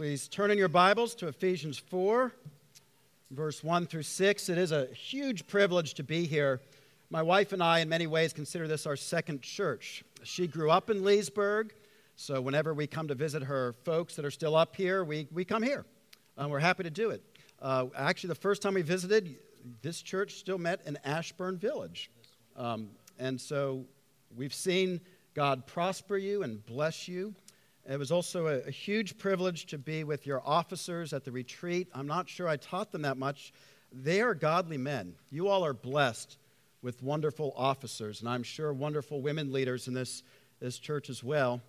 Please turn in your Bibles to Ephesians 4, verse 1 through 6. It is a huge privilege to be here. My wife and I, in many ways, consider this our second church. She grew up in Leesburg, so whenever we come to visit her folks that are still up here, we, we come here. and we're happy to do it. Uh, actually, the first time we visited, this church still met in Ashburn Village. Um, and so we've seen God prosper you and bless you. It was also a, a, huge privilege to be with your officers at the retreat. I'm not sure I taught them that much. They are godly men. You all are blessed with wonderful officers, and I'm sure wonderful women leaders in this, this church as well.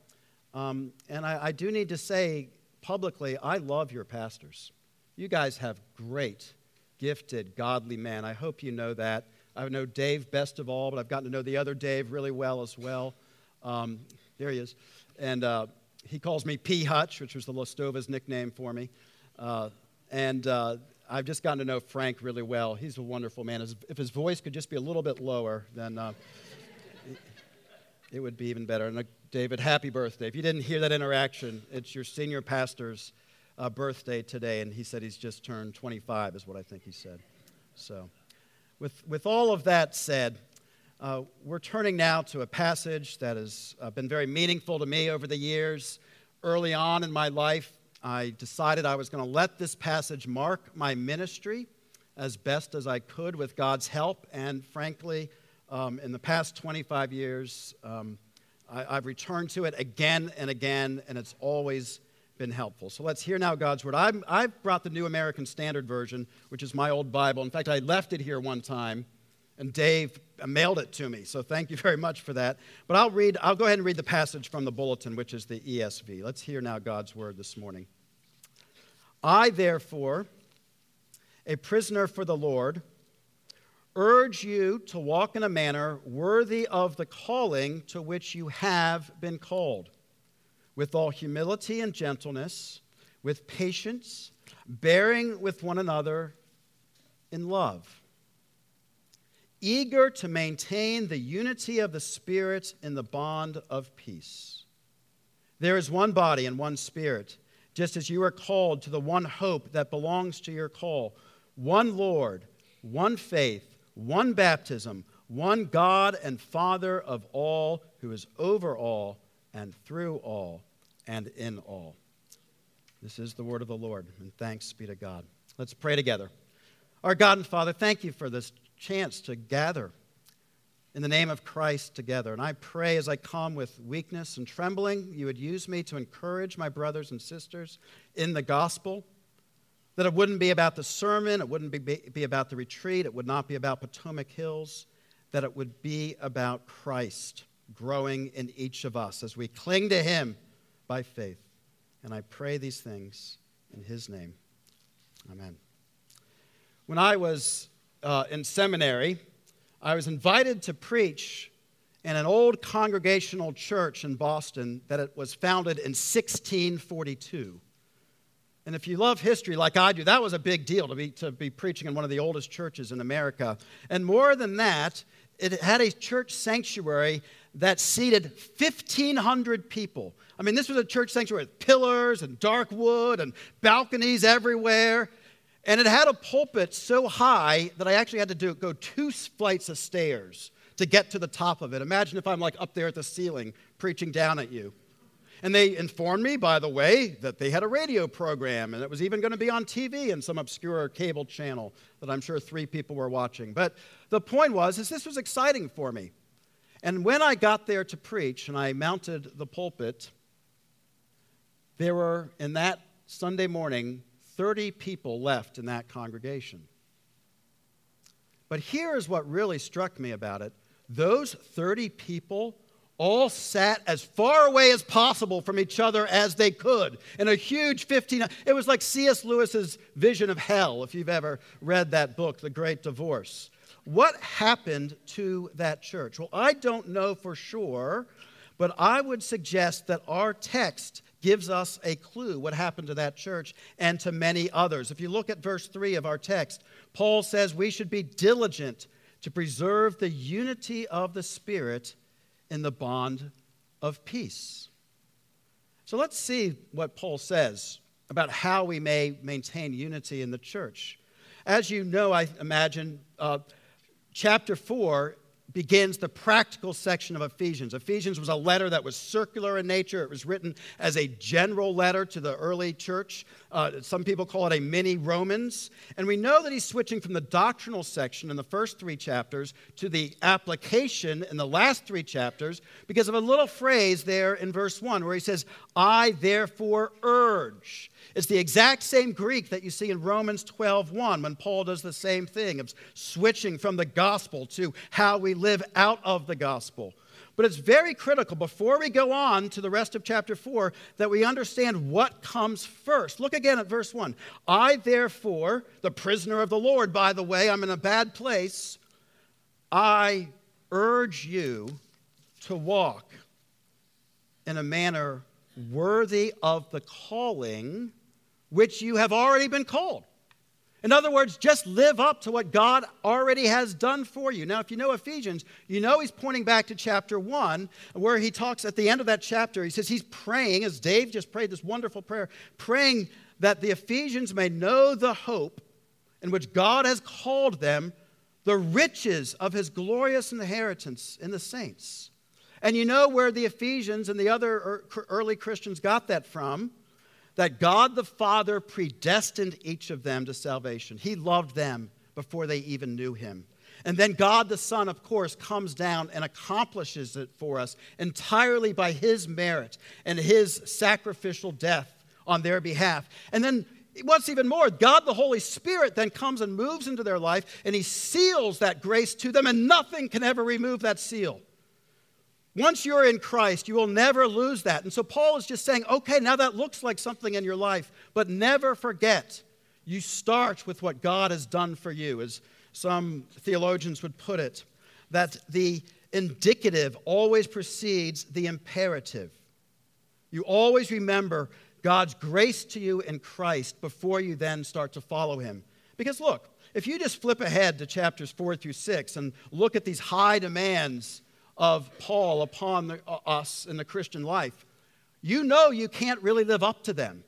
Um, and I, I do need to say publicly, I love your pastors. You guys have great, gifted, godly men. I hope you know that. I know Dave best of all, but I've gotten to know the other Dave really well as well. Um, there he is. And uh, he calls me P. Hutch, which was the Lostova's nickname for me. Uh, and uh, I've just gotten to know Frank really well. He's a wonderful man. If his voice could just be a little bit lower, then uh, it would be even better. And uh, David, happy birthday. If you didn't hear that interaction, it's your senior pastor's uh, birthday today, and he said he's just turned 25, is what I think he said. So, with, with all of that said, uh, we're turning now to a passage that has uh, been very meaningful to me over the years. Early on in my life, I decided I was going to let this passage mark my ministry as best as I could with God's help. And frankly, um, in the past 25 years, um, I, I've returned to it again and again, and it's always been helpful. So let's hear now God's word. i have brought the New American Standard Version, which is my old Bible. In fact, I left it here one time and Dave mailed it to me. So thank you very much for that. But I'll read I'll go ahead and read the passage from the bulletin which is the ESV. Let's hear now God's word this morning. I therefore, a prisoner for the Lord, urge you to walk in a manner worthy of the calling to which you have been called, with all humility and gentleness, with patience, bearing with one another in love eager to maintain the unity of the Spirit in the bond of peace. There is one body and one Spirit, just as you are called to the one hope that belongs to your call one Lord, one faith, one baptism, one God and Father of all, who is over all and through all and in all. This is the word of the Lord, and thanks be to God. Let's pray together. Our God and Father, thank you for this chance to gather in the name of Christ together. And I pray as I come with weakness and trembling, you would use me to encourage my brothers and sisters in the gospel. That it wouldn't be about the sermon, it wouldn't be, be about the retreat, it would not be about Potomac Hills, that it would be about Christ growing in each of us as we cling to Him by faith. And I pray these things in His name. Amen. When I was uh, in seminary, I was invited to preach in an old congregational church in Boston that it was founded in 1642. And if you love history like I do, that was a big deal to be, to be preaching in one of the oldest churches in America. And more than that, it had a church sanctuary that seated 1,500 people. I mean, this was a church sanctuary with pillars and dark wood and balconies everywhere. And it had a pulpit so high that I actually had to do, go two flights of stairs to get to the top of it. Imagine if I'm like up there at the ceiling preaching down at you. And they informed me, by the way, that they had a radio program and it was even going to be on TV in some obscure cable channel that I'm sure three people were watching. But the point was, is this was exciting for me. And when I got there to preach and I mounted the pulpit, there were in that Sunday morning 30 people left in that congregation. But here is what really struck me about it. Those 30 people all sat as far away as possible from each other as they could in a huge 15 it was like cs lewis's vision of hell if you've ever read that book the great divorce. What happened to that church? Well i don't know for sure but i would suggest that our text gives us a clue what happened to that church and to many others. If you look at verse 3 of our text, Paul says we should be diligent to preserve the unity of the Spirit in the bond of peace. So let's see what Paul says about how we may maintain unity in the church. As you know, I imagine, uh, chapter 4 begins the practical section of Ephesians. Ephesians was a letter that was circular in nature. It was written as a general letter to the early church. Uh, some people call it a mini Romans. And we know that he's switching from the doctrinal section in the first three chapters to the application in the last three chapters because of a little phrase there in verse 1 where he says, I therefore urge. It's the exact same Greek that you see in Romans 12:1 when Paul does the same thing of switching from the gospel to how we live out of the gospel. But it's very critical before we go on to the rest of chapter 4 that we understand what comes first. Look again at verse 1. I, therefore, the prisoner of the Lord, by the way, I'm in a bad place. I urge you to walk in a manner worthy of the calling which you have already been called. In other words, just live up to what God already has done for you. Now, if you know Ephesians, you know he's pointing back to chapter 1, where he talks at the end of that chapter. He says he's praying, as Dave just prayed this wonderful prayer, praying that the Ephesians may know the hope in which God has called them, the riches of his glorious inheritance in the saints. And you know where the Ephesians and the other er, early Christians got that from that God the Father predestined each of them to salvation. He loved them before they even knew him. And then God the Son, of course, comes down and accomplishes it for us entirely by his merit and his sacrificial death on their behalf. And then what's even more, God the Holy Spirit then comes and moves into their life and he seals that grace to them, and nothing can ever remove that seal. Once you're in Christ, you will never lose that. And so Paul is just saying, okay, now that looks like something in your life, but never forget, you start with what God has done for you, as some theologians would put it, that the indicative always precedes the imperative. You always remember God's grace to you in Christ before you then start to follow him. Because look, if you just flip ahead to chapters 4 through 6 and look at these high demands, of Paul upon the, uh, us in the Christian life, you know you can't really live up to them.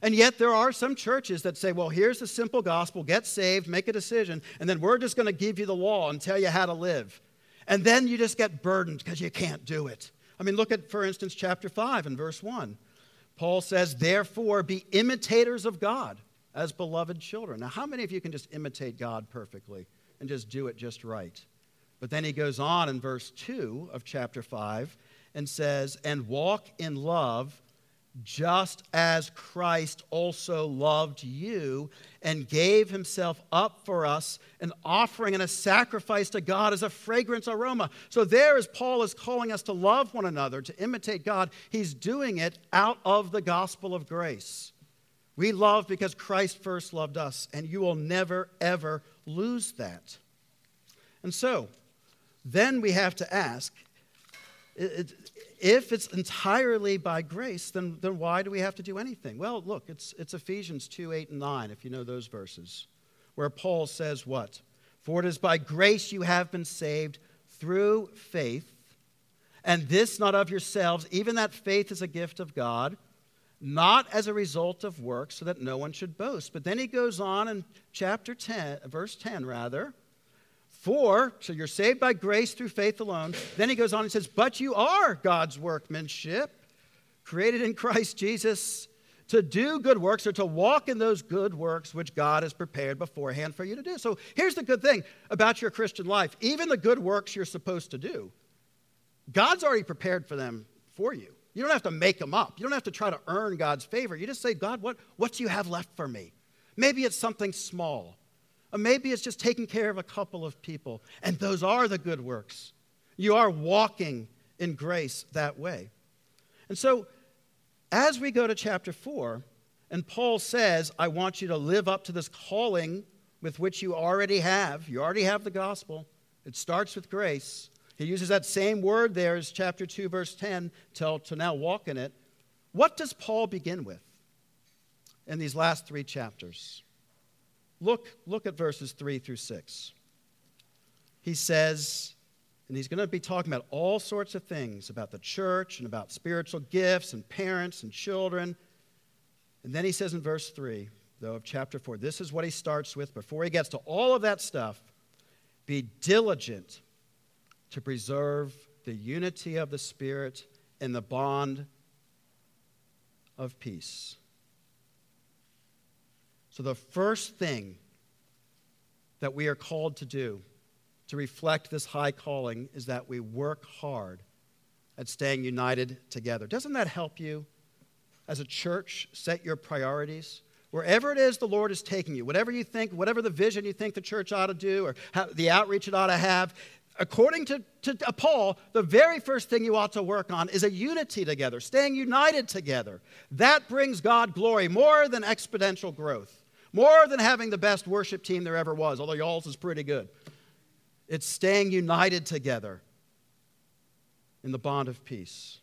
And yet, there are some churches that say, well, here's the simple gospel get saved, make a decision, and then we're just going to give you the law and tell you how to live. And then you just get burdened because you can't do it. I mean, look at, for instance, chapter 5 and verse 1. Paul says, Therefore, be imitators of God as beloved children. Now, how many of you can just imitate God perfectly and just do it just right? But then he goes on in verse 2 of chapter 5 and says, And walk in love just as Christ also loved you and gave himself up for us, an offering and a sacrifice to God as a fragrance aroma. So, there, as Paul is calling us to love one another, to imitate God, he's doing it out of the gospel of grace. We love because Christ first loved us, and you will never, ever lose that. And so, then we have to ask if it's entirely by grace, then, then why do we have to do anything? Well, look, it's, it's Ephesians 2 8 and 9, if you know those verses, where Paul says what? For it is by grace you have been saved through faith, and this not of yourselves, even that faith is a gift of God, not as a result of works, so that no one should boast. But then he goes on in chapter 10, verse 10, rather for, so you're saved by grace through faith alone. Then he goes on and says, But you are God's workmanship, created in Christ Jesus to do good works or to walk in those good works which God has prepared beforehand for you to do. So here's the good thing about your Christian life even the good works you're supposed to do, God's already prepared for them for you. You don't have to make them up. You don't have to try to earn God's favor. You just say, God, what, what do you have left for me? Maybe it's something small. Or maybe it's just taking care of a couple of people. And those are the good works. You are walking in grace that way. And so, as we go to chapter 4, and Paul says, I want you to live up to this calling with which you already have. You already have the gospel. It starts with grace. He uses that same word there as chapter 2, verse 10, to, to now walk in it. What does Paul begin with in these last three chapters? Look, look at verses 3 through 6. He says, and he's going to be talking about all sorts of things about the church and about spiritual gifts and parents and children. And then he says in verse 3, though, of chapter 4, this is what he starts with before he gets to all of that stuff be diligent to preserve the unity of the Spirit in the bond of peace. So, the first thing that we are called to do to reflect this high calling is that we work hard at staying united together. Doesn't that help you as a church set your priorities? Wherever it is the Lord is taking you, whatever you think, whatever the vision you think the church ought to do or the outreach it ought to have, according to, to Paul, the very first thing you ought to work on is a unity together, staying united together. That brings God glory more than exponential growth, more than having the best worship team there ever was, although y'all's is pretty good. It's staying united together in the bond of peace.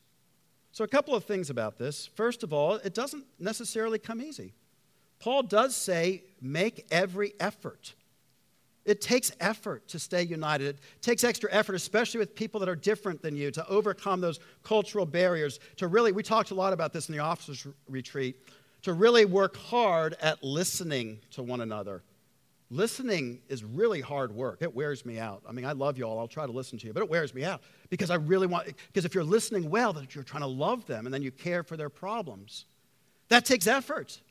So, a couple of things about this. First of all, it doesn't necessarily come easy. Paul does say, make every effort. It takes effort to stay united. It takes extra effort, especially with people that are different than you, to overcome those cultural barriers. To really, we talked a lot about this in the officers' retreat, to really work hard at listening to one another. Listening is really hard work. It wears me out. I mean, I love you all. I'll try to listen to you, but it wears me out because I really want, because if you're listening well, that you're trying to love them and then you care for their problems. That takes effort.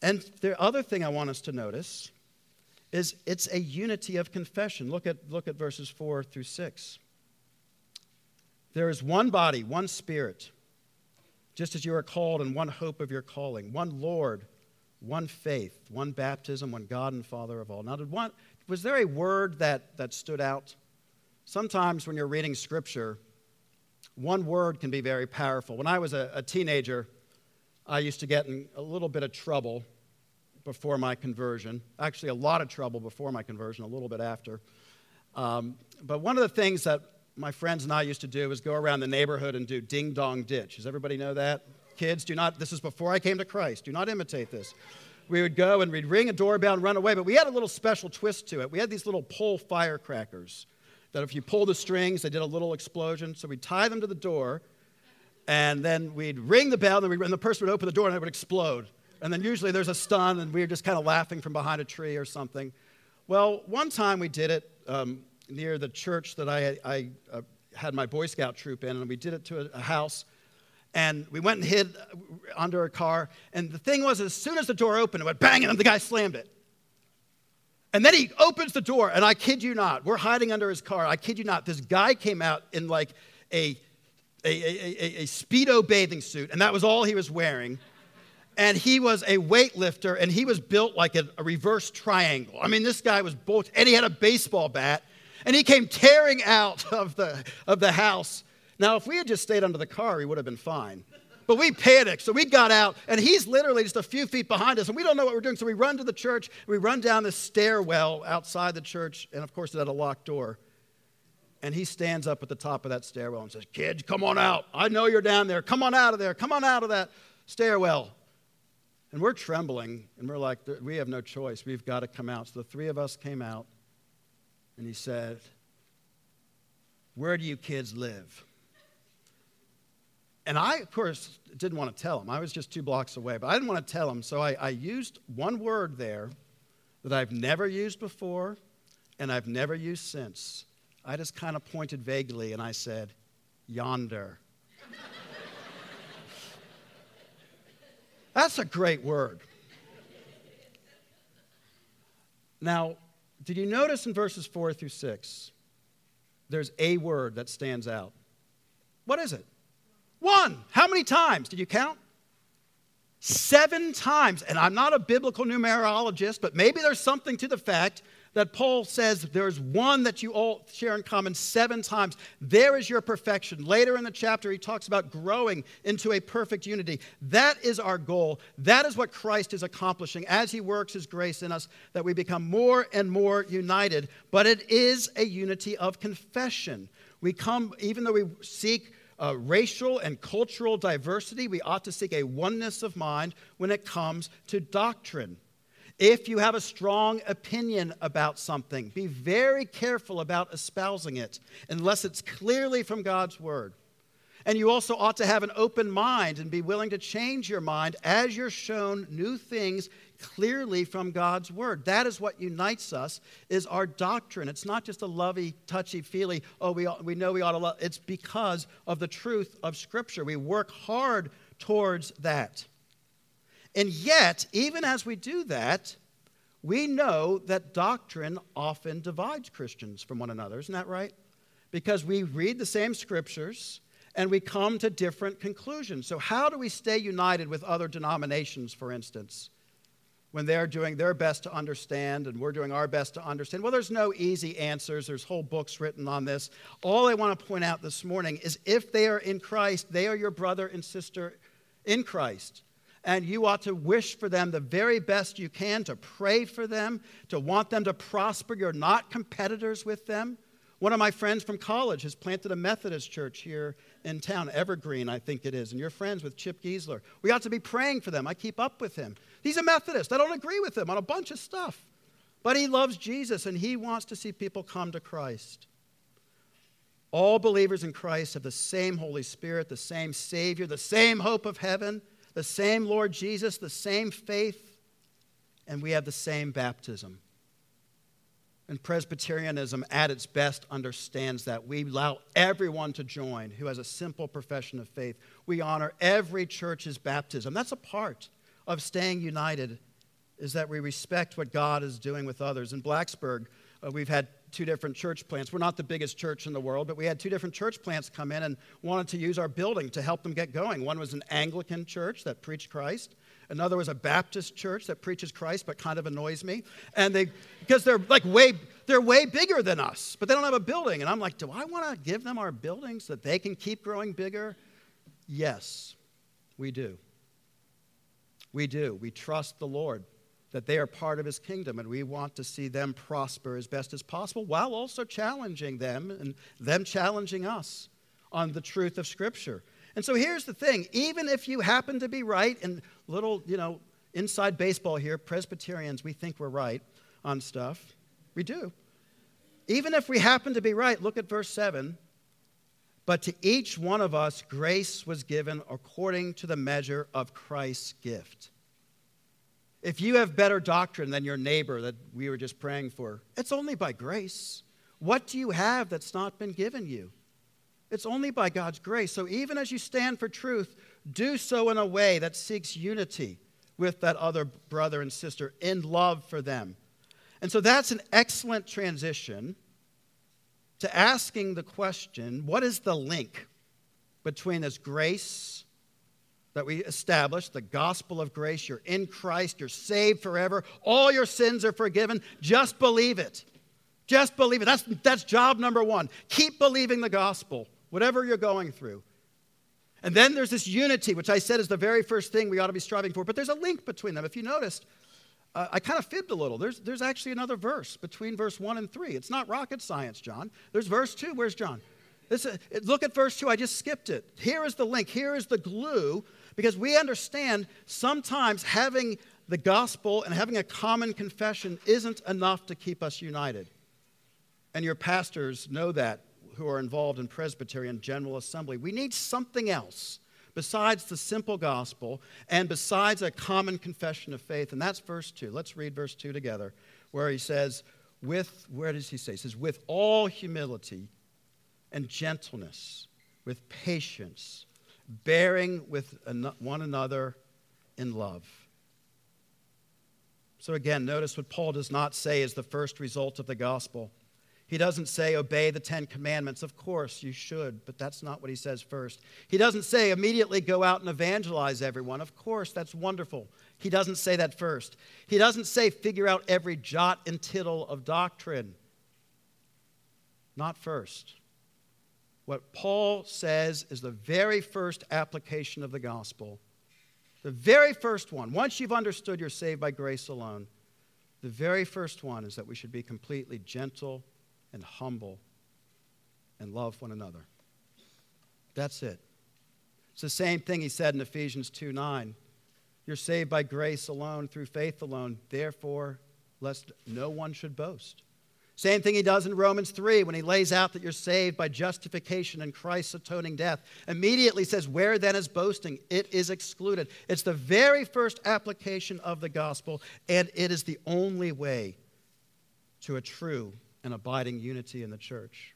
And the other thing I want us to notice is it's a unity of confession. Look at, look at verses 4 through 6. There is one body, one spirit, just as you are called, and one hope of your calling, one Lord one faith, one baptism, one God and Father of all. Now, did one, was there a word that, that stood out? Sometimes when you're reading Scripture, one word can be very powerful. When I was a, a teenager, I used to get in a little bit of trouble before my conversion. Actually, a lot of trouble before my conversion, a little bit after. Um, but one of the things that my friends and I used to do was go around the neighborhood and do ding dong ditch. Does everybody know that? Kids, do not, this is before I came to Christ. Do not imitate this. We would go and we'd ring a doorbell and run away, but we had a little special twist to it. We had these little pole firecrackers that if you pull the strings, they did a little explosion. So we'd tie them to the door, and then we'd ring the bell, and, and the person would open the door and it would explode. And then usually there's a stun, and we were just kind of laughing from behind a tree or something. Well, one time we did it um, near the church that I, I uh, had my Boy Scout troop in, and we did it to a, a house and we went and hid under a car. And the thing was, as soon as the door opened, it went bang, and the guy slammed it. And then he opens the door, and I kid you not, we're hiding under his car. I kid you not, this guy came out in like a, a, a, a, Speedo bathing suit, and that was all he was wearing. And he was a weightlifter, and he was built like a, a reverse triangle. I mean, this guy was both, and he had a baseball bat, and he came tearing out of the, of the house now, if we had just stayed under the car, he would have been fine. But we panicked, so we got out, and he's literally just a few feet behind us, and we don't know what we're doing. So we run to the church, we run down the stairwell outside the church, and of course, it had a locked door. And he stands up at the top of that stairwell and says, Kids, come on out. I know you're down there. Come on out of there. Come on out of that stairwell. And we're trembling, and we're like, We have no choice. We've got to come out. So the three of us came out, and he said, Where do you kids live? And I, of course, didn't want to tell him. I was just two blocks away, but I didn't want to tell him. So I, I used one word there that I've never used before and I've never used since. I just kind of pointed vaguely and I said, yonder. That's a great word. Now, did you notice in verses 4 through 6, there's a word that stands out? What is it? One. How many times? Did you count? Seven times. And I'm not a biblical numerologist, but maybe there's something to the fact that Paul says there's one that you all share in common seven times. There is your perfection. Later in the chapter, he talks about growing into a perfect unity. That is our goal. That is what Christ is accomplishing as he works his grace in us, that we become more and more united. But it is a unity of confession. We come, even though we seek uh, racial and cultural diversity, we ought to seek a oneness of mind when it comes to doctrine. If you have a strong opinion about something, be very careful about espousing it unless it's clearly from God's word. And you also ought to have an open mind and be willing to change your mind as you're shown new things clearly from God's word. That is what unites us is our doctrine. It's not just a lovey, touchy-feely, oh, we, we know we ought to love. It's because of the truth of Scripture. We work hard towards that. And yet, even as we do that, we know that doctrine often divides Christians from one another. Isn't that right? Because we read the same scriptures and we come to different conclusions. So, how do we stay united with other denominations, for instance, when they're doing their best to understand and we're doing our best to understand? Well, there's no easy answers. There's whole books written on this. All I want to point out this morning is if they are in Christ, they are your brother and sister in Christ. And you ought to wish for them the very best you can, to pray for them, to want them to prosper. You're not competitors with them. One of my friends from college has planted a Methodist church here in town, Evergreen, I think it is, and you're friends with Chip Giesler. We ought to be praying for them. I keep up with him. He's a Methodist. I don't agree with him on a bunch of stuff, but he loves Jesus and he wants to see people come to Christ. All believers in Christ have the same Holy Spirit, the same Savior, the same hope of heaven, the same Lord Jesus, the same faith, and we have the same baptism. And Presbyterianism, at its best, understands that. We allow everyone to join who has a simple profession of faith. We honor every church's baptism. That's a part of staying united, is that we respect what God is doing with others. In Blacksburg, uh, we've had two different church plants. We're not the biggest church in the world, but we had two different church plants come in and wanted to use our building to help them get going. One was an Anglican church that preached Christ, Another was a Baptist church that preaches Christ but kind of annoys me. And they, because they're like way, they're way bigger than us, but they don't have a building. And I'm like, do I want to give them our building so that they can keep growing bigger? Yes, we do. We do. We trust the Lord that they are part of his kingdom and we want to see them prosper as best as possible while also challenging them and them challenging us on the truth of Scripture. And so here's the thing even if you happen to be right, and little, you know, inside baseball here, Presbyterians, we think we're right on stuff. We do. Even if we happen to be right, look at verse 7. But to each one of us, grace was given according to the measure of Christ's gift. If you have better doctrine than your neighbor that we were just praying for, it's only by grace. What do you have that's not been given you? It's only by God's grace. So even as you stand for truth, do so in a way that seeks unity with that other brother and sister in love for them. And so that's an excellent transition to asking the question what is the link between this grace that we established, the gospel of grace? You're in Christ, you're saved forever, all your sins are forgiven. Just believe it. Just believe it. That's, that's job number one. Keep believing the gospel whatever you're going through. And then there's this unity, which I said is the very first thing we ought to be striving for. But there's a link between them. If you noticed, uh, I kind of fibbed a little. There's, there's actually another verse between verse 1 and 3. It's not rocket science, John. There's verse 2. Where's John? This, uh, look at verse 2. I just skipped it. Here is the link. Here is the glue. Because we understand sometimes having the gospel and having a common confession isn't enough to keep us united. And your pastors know that who are involved in Presbyterian General Assembly. We need something else besides the simple gospel and besides a common confession of faith. And that's verse 2. Let's read verse 2 together, where he says, with, where does he say? He says, with all humility and gentleness, with patience, bearing with one another in love. So again, notice what Paul does not say is the first result of the gospel. He doesn't say, obey the Ten Commandments. Of course, you should, but that's not what he says first. He doesn't say, immediately go out and evangelize everyone. Of course, that's wonderful. He doesn't say that first. He doesn't say, figure out every jot and tittle of doctrine. Not first. What Paul says is the very first application of the gospel. The very first one. Once you've understood you're saved by grace alone, the very first one is that we should be completely gentle and humble and love one another. That's it. It's the same thing he said in Ephesians 2 9. You're saved by grace alone, through faith alone. Therefore, lest no one should boast. Same thing he does in Romans 3 when he lays out that you're saved by justification in Christ's atoning death. Immediately says, Where then is boasting? It is excluded. It's the very first application of the gospel, and it is the only way to a true and abiding unity in the church.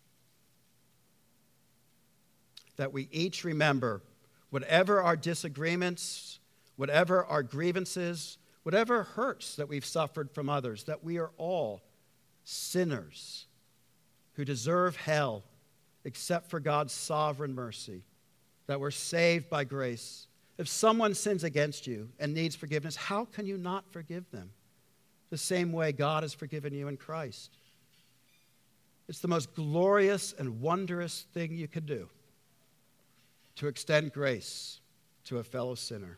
That we each remember whatever our disagreements, whatever our grievances, whatever hurts that we've suffered from others, that we are all sinners who deserve hell except for God's sovereign mercy, that we're saved by grace. If someone sins against you and needs forgiveness, how can you not forgive them? The same way God has forgiven you in Christ. It's the most glorious and wondrous thing you can do to extend grace to a fellow sinner.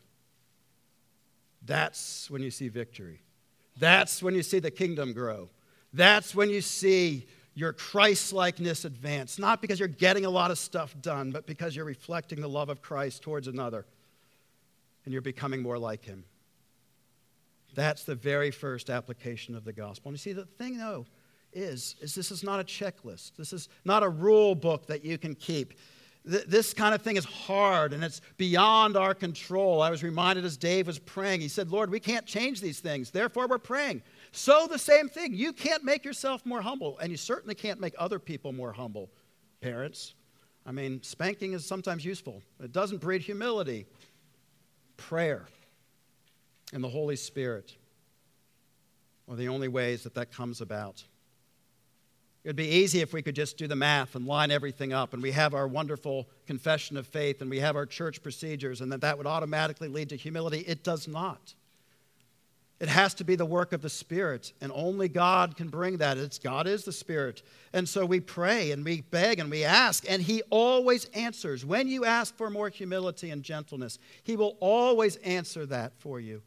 That's when you see victory. That's when you see the kingdom grow. That's when you see your Christ likeness advance, not because you're getting a lot of stuff done, but because you're reflecting the love of Christ towards another and you're becoming more like him. That's the very first application of the gospel. And you see, the thing, though, is, is this is not a checklist. This is not a rule book that you can keep. Th- this kind of thing is hard and it's beyond our control. I was reminded as Dave was praying, he said, Lord, we can't change these things. Therefore, we're praying. So, the same thing. You can't make yourself more humble, and you certainly can't make other people more humble, parents. I mean, spanking is sometimes useful, it doesn't breed humility. Prayer and the Holy Spirit are the only ways that that comes about. It'd be easy if we could just do the math and line everything up, and we have our wonderful confession of faith, and we have our church procedures, and that that would automatically lead to humility. It does not. It has to be the work of the Spirit, and only God can bring that. It's God is the Spirit. And so we pray and we beg and we ask, and He always answers. When you ask for more humility and gentleness, He will always answer that for you.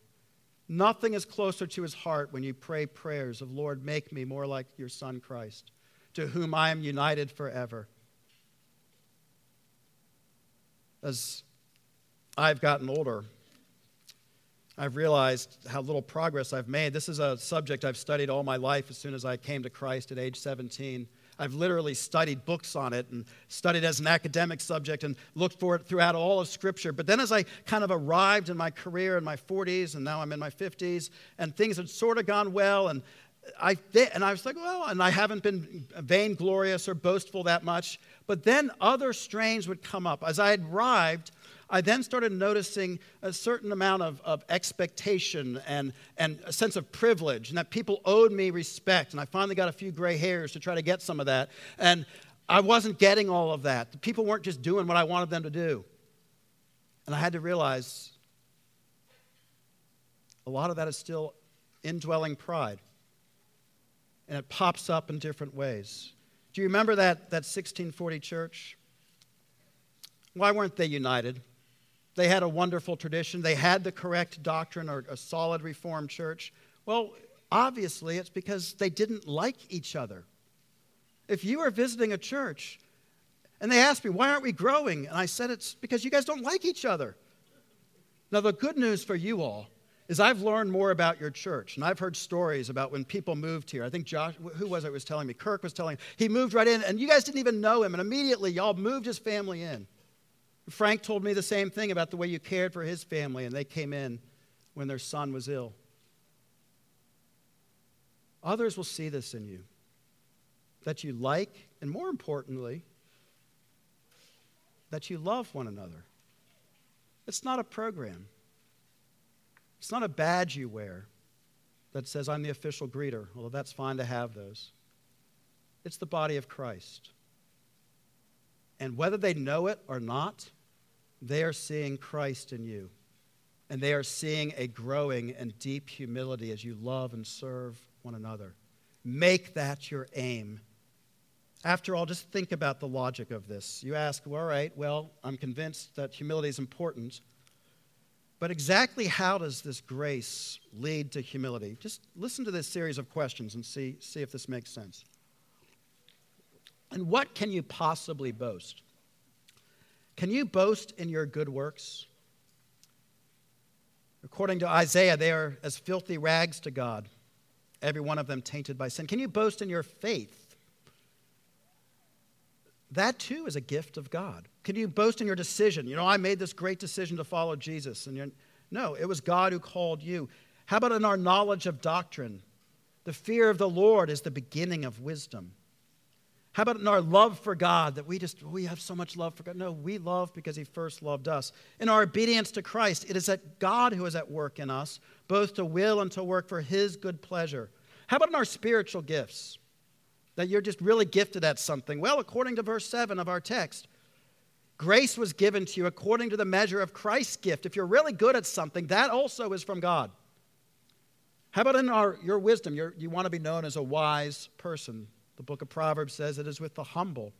Nothing is closer to His heart when you pray prayers of, Lord, make me more like your Son Christ, to whom I am united forever. As I've gotten older, I've realized how little progress I've made. This is a subject I've studied all my life as soon as I came to Christ at age 17. I've literally studied books on it and studied as an academic subject and looked for it throughout all of Scripture. But then, as I kind of arrived in my career in my 40s, and now I'm in my 50s, and things had sort of gone well, and I and I was like, well, and I haven't been vainglorious or boastful that much. But then other strains would come up. As I arrived, I then started noticing a certain amount of, of expectation and, and a sense of privilege, and that people owed me respect. And I finally got a few gray hairs to try to get some of that. And I wasn't getting all of that. The people weren't just doing what I wanted them to do. And I had to realize a lot of that is still indwelling pride. And it pops up in different ways. Do you remember that, that 1640 church? Why weren't they united? They had a wonderful tradition. They had the correct doctrine or a solid Reformed church. Well, obviously, it's because they didn't like each other. If you are visiting a church and they ask me, why aren't we growing? And I said, it's because you guys don't like each other. Now, the good news for you all is I've learned more about your church, and I've heard stories about when people moved here. I think Josh, who was it, was telling me? Kirk was telling. He moved right in, and you guys didn't even know him, and immediately y'all moved his family in. Frank told me the same thing about the way you cared for his family, and they came in when their son was ill. Others will see this in you that you like, and more importantly, that you love one another. It's not a program, it's not a badge you wear that says, I'm the official greeter, although that's fine to have those. It's the body of Christ. And whether they know it or not, they are seeing Christ in you. And they are seeing a growing and deep humility as you love and serve one another. Make that your aim. After all, just think about the logic of this. You ask, well, all right, well, I'm convinced that humility is important. But exactly how does this grace lead to humility? Just listen to this series of questions and see, see if this makes sense. And what can you possibly boast? Can you boast in your good works? According to Isaiah, they are as filthy rags to God. every one of them tainted by sin. Can you boast in your faith? That too is a gift of God. Can you boast in your decision? You know, I made this great decision to follow Jesus. And no, it was God who called you. How about in our knowledge of doctrine? The fear of the Lord is the beginning of wisdom. How about in our love for God that we just we have so much love for God? No, we love because he first loved us. In our obedience to Christ, it is that God who is at work in us, both to will and to work for his good pleasure. How about in our spiritual gifts? That you're just really gifted at something. Well, according to verse 7 of our text, grace was given to you according to the measure of Christ's gift. If you're really good at something, that also is from God. How about in our, your wisdom? You're, you want to be known as a wise person. The book of Proverbs says it is with the humble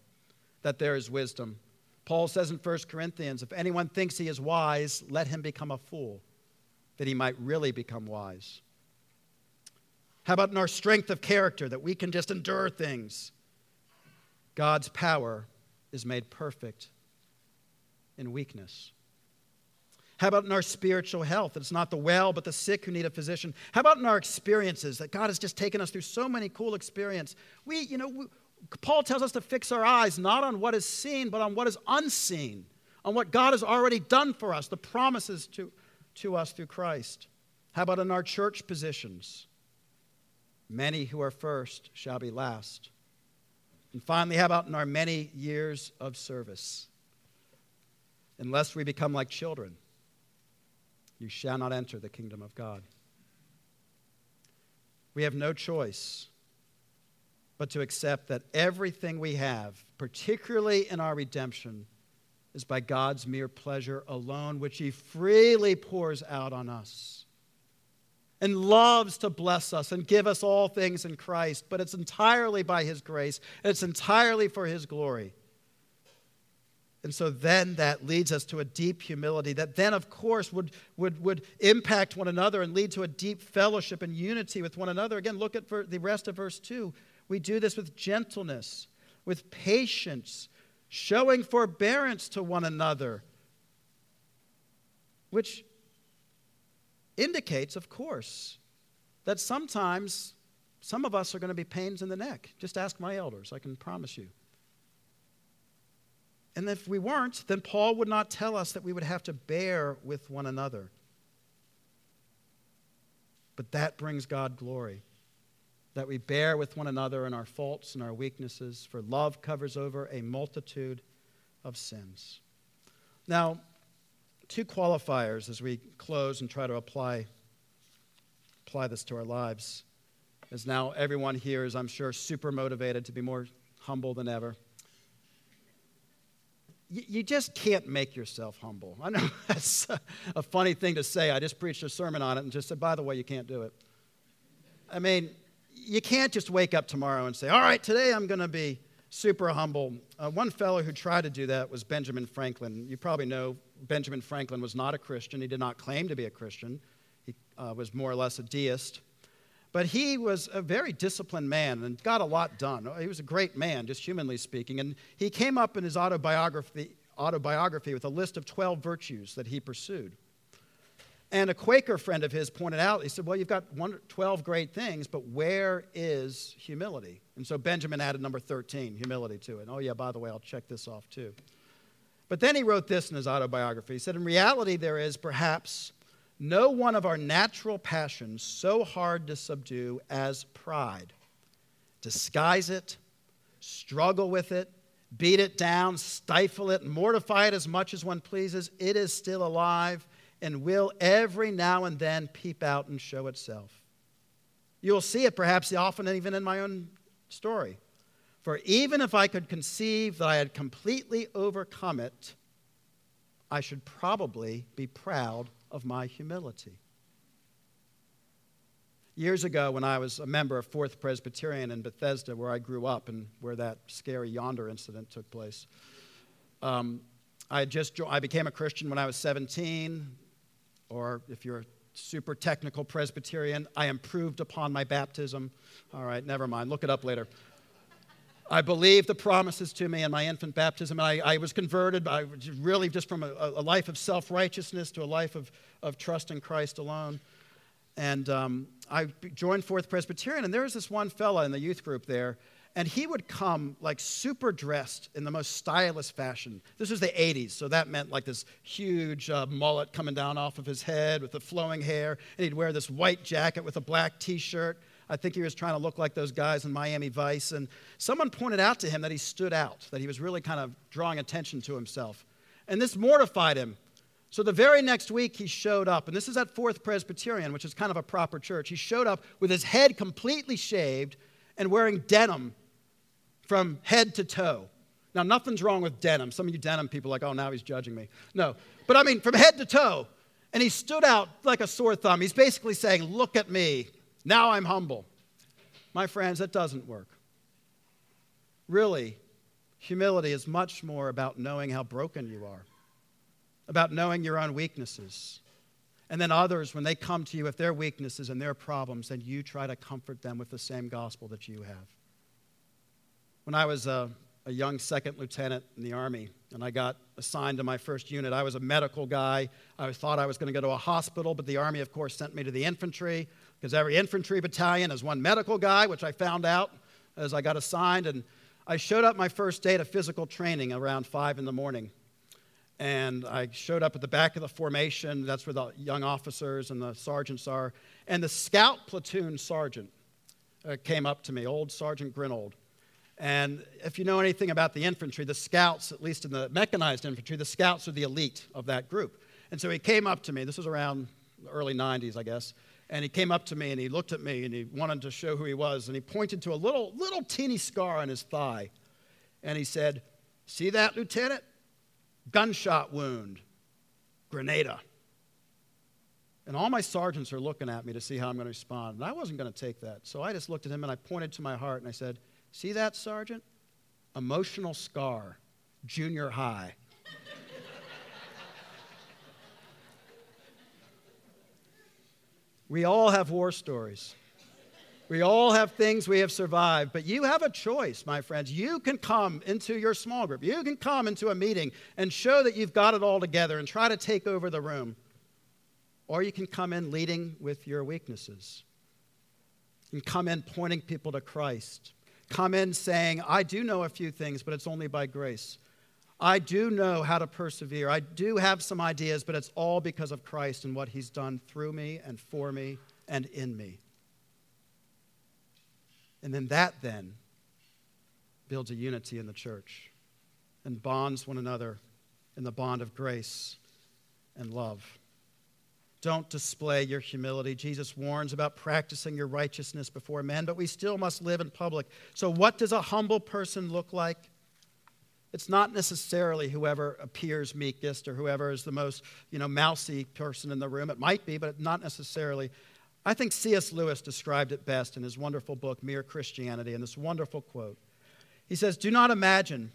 that there is wisdom. Paul says in 1 Corinthians, if anyone thinks he is wise, let him become a fool, that he might really become wise. How about in our strength of character, that we can just endure things? God's power is made perfect in weakness. How about in our spiritual health? It's not the well, but the sick who need a physician. How about in our experiences that God has just taken us through so many cool experiences? We, you know, we, Paul tells us to fix our eyes not on what is seen, but on what is unseen, on what God has already done for us, the promises to, to us through Christ. How about in our church positions? Many who are first shall be last. And finally, how about in our many years of service? Unless we become like children you shall not enter the kingdom of God. We have no choice but to accept that everything we have, particularly in our redemption, is by God's mere pleasure alone, which He freely pours out on us and loves to bless us and give us all things in Christ, but it's entirely by His grace, and it's entirely for His glory. And so then that leads us to a deep humility that then, of course, would, would, would impact one another and lead to a deep fellowship and unity with one another. Again, look at the rest of verse 2. We do this with gentleness, with patience, showing forbearance to one another, which indicates, of course, that sometimes some of us are going to be pains in the neck. Just ask my elders, I can promise you. And if we weren't, then Paul would not tell us that we would have to bear with one another. But that brings God glory. That we bear with one another in our faults and our weaknesses, for love covers over a multitude of sins. Now, two qualifiers as we close and try to apply, apply this to our lives. As now everyone here is, I'm sure, super motivated to be more humble than ever you just can't make yourself humble. I know that's a funny thing to say. I just preached a sermon on it and just said, by the way, you can't do it. I mean, you can't just wake up tomorrow and say, all right, today I'm going to be super humble. Uh, one fellow who tried to do that was Benjamin Franklin. You probably know Benjamin Franklin was not a Christian. He did not claim to be a Christian, he uh, was more or less a deist. But he was a very disciplined man and got a lot done. He was a great man, just humanly speaking. And he came up in his autobiography, autobiography with a list of 12 virtues that he pursued. And a Quaker friend of his pointed out, he said, Well, you've got 12 great things, but where is humility? And so Benjamin added number 13, humility, to it. Oh, yeah, by the way, I'll check this off too. But then he wrote this in his autobiography. He said, In reality, there is perhaps no one of our natural passions so hard to subdue as pride. Disguise it, struggle with it, beat it down, stifle it, mortify it as much as one pleases. It is still alive and will every now and then peep out and show itself. You'll see it perhaps often even in my own story. For even if I could conceive that I had completely overcome it, I should probably be proud of my humility. Years ago, when I was a member of Fourth Presbyterian in Bethesda, where I grew up and where that scary yonder incident took place, um, I just I became a Christian when I was 17, or if you're a super technical Presbyterian, I improved upon my baptism. All right, never mind. Look it up later. I believed the promises to me in my infant baptism. I, I was converted, I really just from a, a life of self righteousness to a life of, of trust in Christ alone. and um, I joined Fourth Presbyterian, and there was this one fella in the youth group there, and he would come like super dressed in the most stylish fashion. This was the 80s, so that meant like this huge uh, mullet coming down off of his head with the flowing hair, and he'd wear this white jacket with a black t shirt. I think he was trying to look like those guys in Miami Vice. And someone pointed out to him that he stood out, that he was really kind of drawing attention to himself. And this mortified him. So the very next week, he showed up, and this is at Fourth Presbyterian, which is kind of a proper church. He showed up with his head completely shaved and wearing denim from head to toe. Now, nothing's wrong with denim. Some of you denim people are like, oh, now he's judging me. No. But I mean, from head to toe. And he stood out like a sore thumb. He's basically saying, look at me. Now I'm humble. My friends, that doesn't work. Really, humility is much more about knowing how broken you are about knowing your own weaknesses. And then others, when they come to you with their weaknesses and their problems, then you try to comfort them with the same gospel that you have. When I was a, a young second lieutenant in the Army and I got assigned to my first unit, I was a medical guy. I thought I was going to go to a hospital, but the Army, of course, sent me to the infantry because every infantry battalion has one medical guy, which I found out as I got assigned. And I showed up my first day to physical training around 5 in the morning and I showed up at the back of the formation. That's where the young officers and the sergeants are. And the scout platoon sergeant uh, came up to me, old Sergeant Grinold. And if you know anything about the infantry, the scouts, at least in the mechanized infantry, the scouts are the elite of that group. And so he came up to me. This was around the early 90s, I guess. And he came up to me and he looked at me and he wanted to show who he was. And he pointed to a little, little teeny scar on his thigh. And he said, See that, Lieutenant? gunshot wound, Grenada. And all my sergeants are looking at me to see how I'm going to respond. And I wasn't going to take that. So I just looked at him and I pointed to my heart and I said, See that, Sergeant? Emotional scar, junior high. We all have war stories. We all have things we have survived, but you have a choice, my friends. You can come into your small group, you can come into a meeting and show that you've got it all together and try to take over the room. Or you can come in leading with your weaknesses. and come in pointing people to Christ. Come in saying, I do know a few things, but it's only by grace. I do know how to persevere. I do have some ideas, but it's all because of Christ and what He's done through me and for me and in me. And then that then builds a unity in the church and bonds one another in the bond of grace and love. Don't display your humility. Jesus warns about practicing your righteousness before men, but we still must live in public. So, what does a humble person look like? It's not necessarily whoever appears meekest or whoever is the most, you know, mousy person in the room. It might be, but not necessarily. I think C.S. Lewis described it best in his wonderful book, Mere Christianity, in this wonderful quote. He says, Do not imagine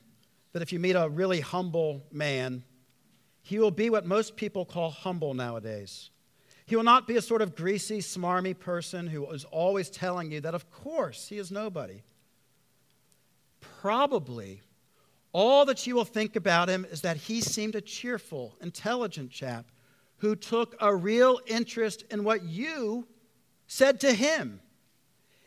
that if you meet a really humble man, he will be what most people call humble nowadays. He will not be a sort of greasy, smarmy person who is always telling you that, of course, he is nobody. Probably all that you will think about him is that he seemed a cheerful, intelligent chap who took a real interest in what you said to him,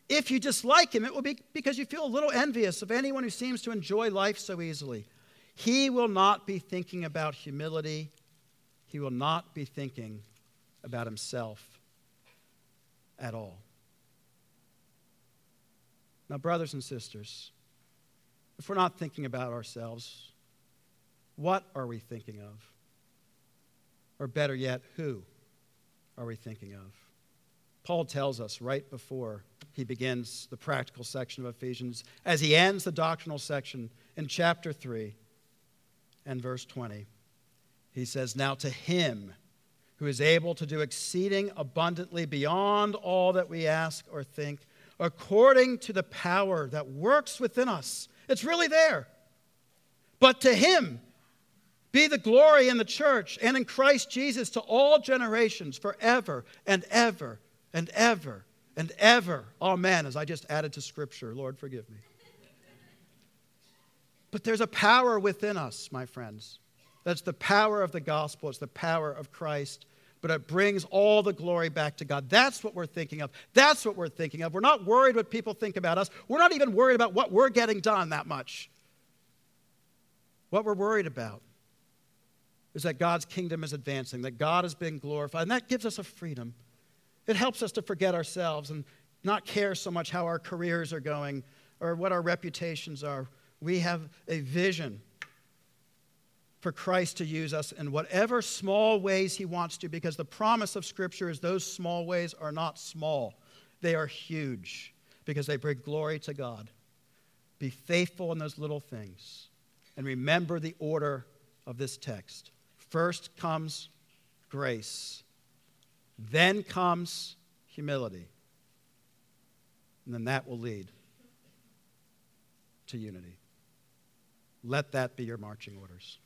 If you dislike him, it will be because you feel a little envious of anyone who seems to enjoy life so easily. He will not be thinking about humility, he will not be thinking about himself at all. Now, brothers and sisters, if we're not thinking about ourselves, what are we thinking of? Or better yet, who are we thinking of? Paul tells us right before he begins the practical section of Ephesians, as he ends the doctrinal section in chapter 3 and verse 20. He says, Now to him who is able to do exceeding abundantly beyond all that we ask or think, according to the power that works within us. It's really there. But to him be the glory in the church and in Christ Jesus to all generations, forever and ever and ever and ever. Amen. As I just added to Scripture, Lord, forgive me. But there's a power within us, my friends. That's the power of the gospel, it's the power of Christ. But it brings all the glory back to God. That's what we're thinking of. That's what we're thinking of. We're not worried what people think about us. We're not even worried about what we're getting done that much. What we're worried about is that God's kingdom is advancing, that God is being glorified, and that gives us a freedom. It helps us to forget ourselves and not care so much how our careers are going or what our reputations are. We have a vision for Christ to use us in whatever small ways He wants to, because the promise of Scripture is those small ways are not small, they are huge, because they bring glory to God. Be faithful in those little things. And remember the order of this text. First comes grace, then comes humility, and then that will lead to unity. Let that be your marching orders.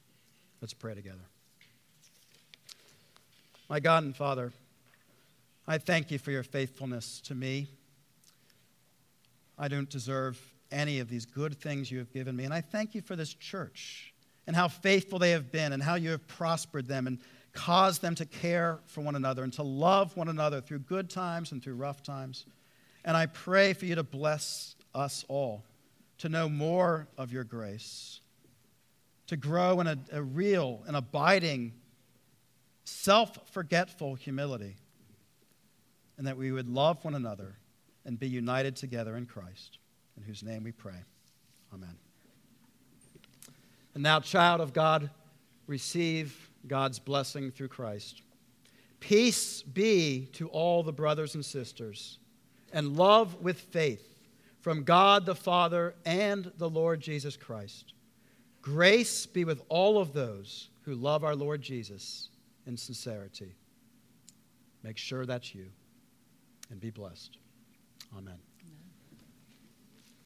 Let's pray together. My God and Father, I thank you for your faithfulness to me. I don't deserve any of these good things you have given me. And I thank you for this church and how faithful they have been and how you have prospered them and caused them to care for one another and to love one another through good times and through rough times. And I pray for you to bless us all to know more of your grace to grow in a, a real and abiding, self forgetful humility, and that we would love one another and be united together in Christ, in whose name we pray. Amen. And now, child of God, receive God's blessing through Christ. Peace be to all the brothers and sisters, and love with faith from God the Father and the Lord Jesus Christ. Grace be with all of those who love our Lord Jesus in sincerity. Make sure that's you and be blessed. Amen.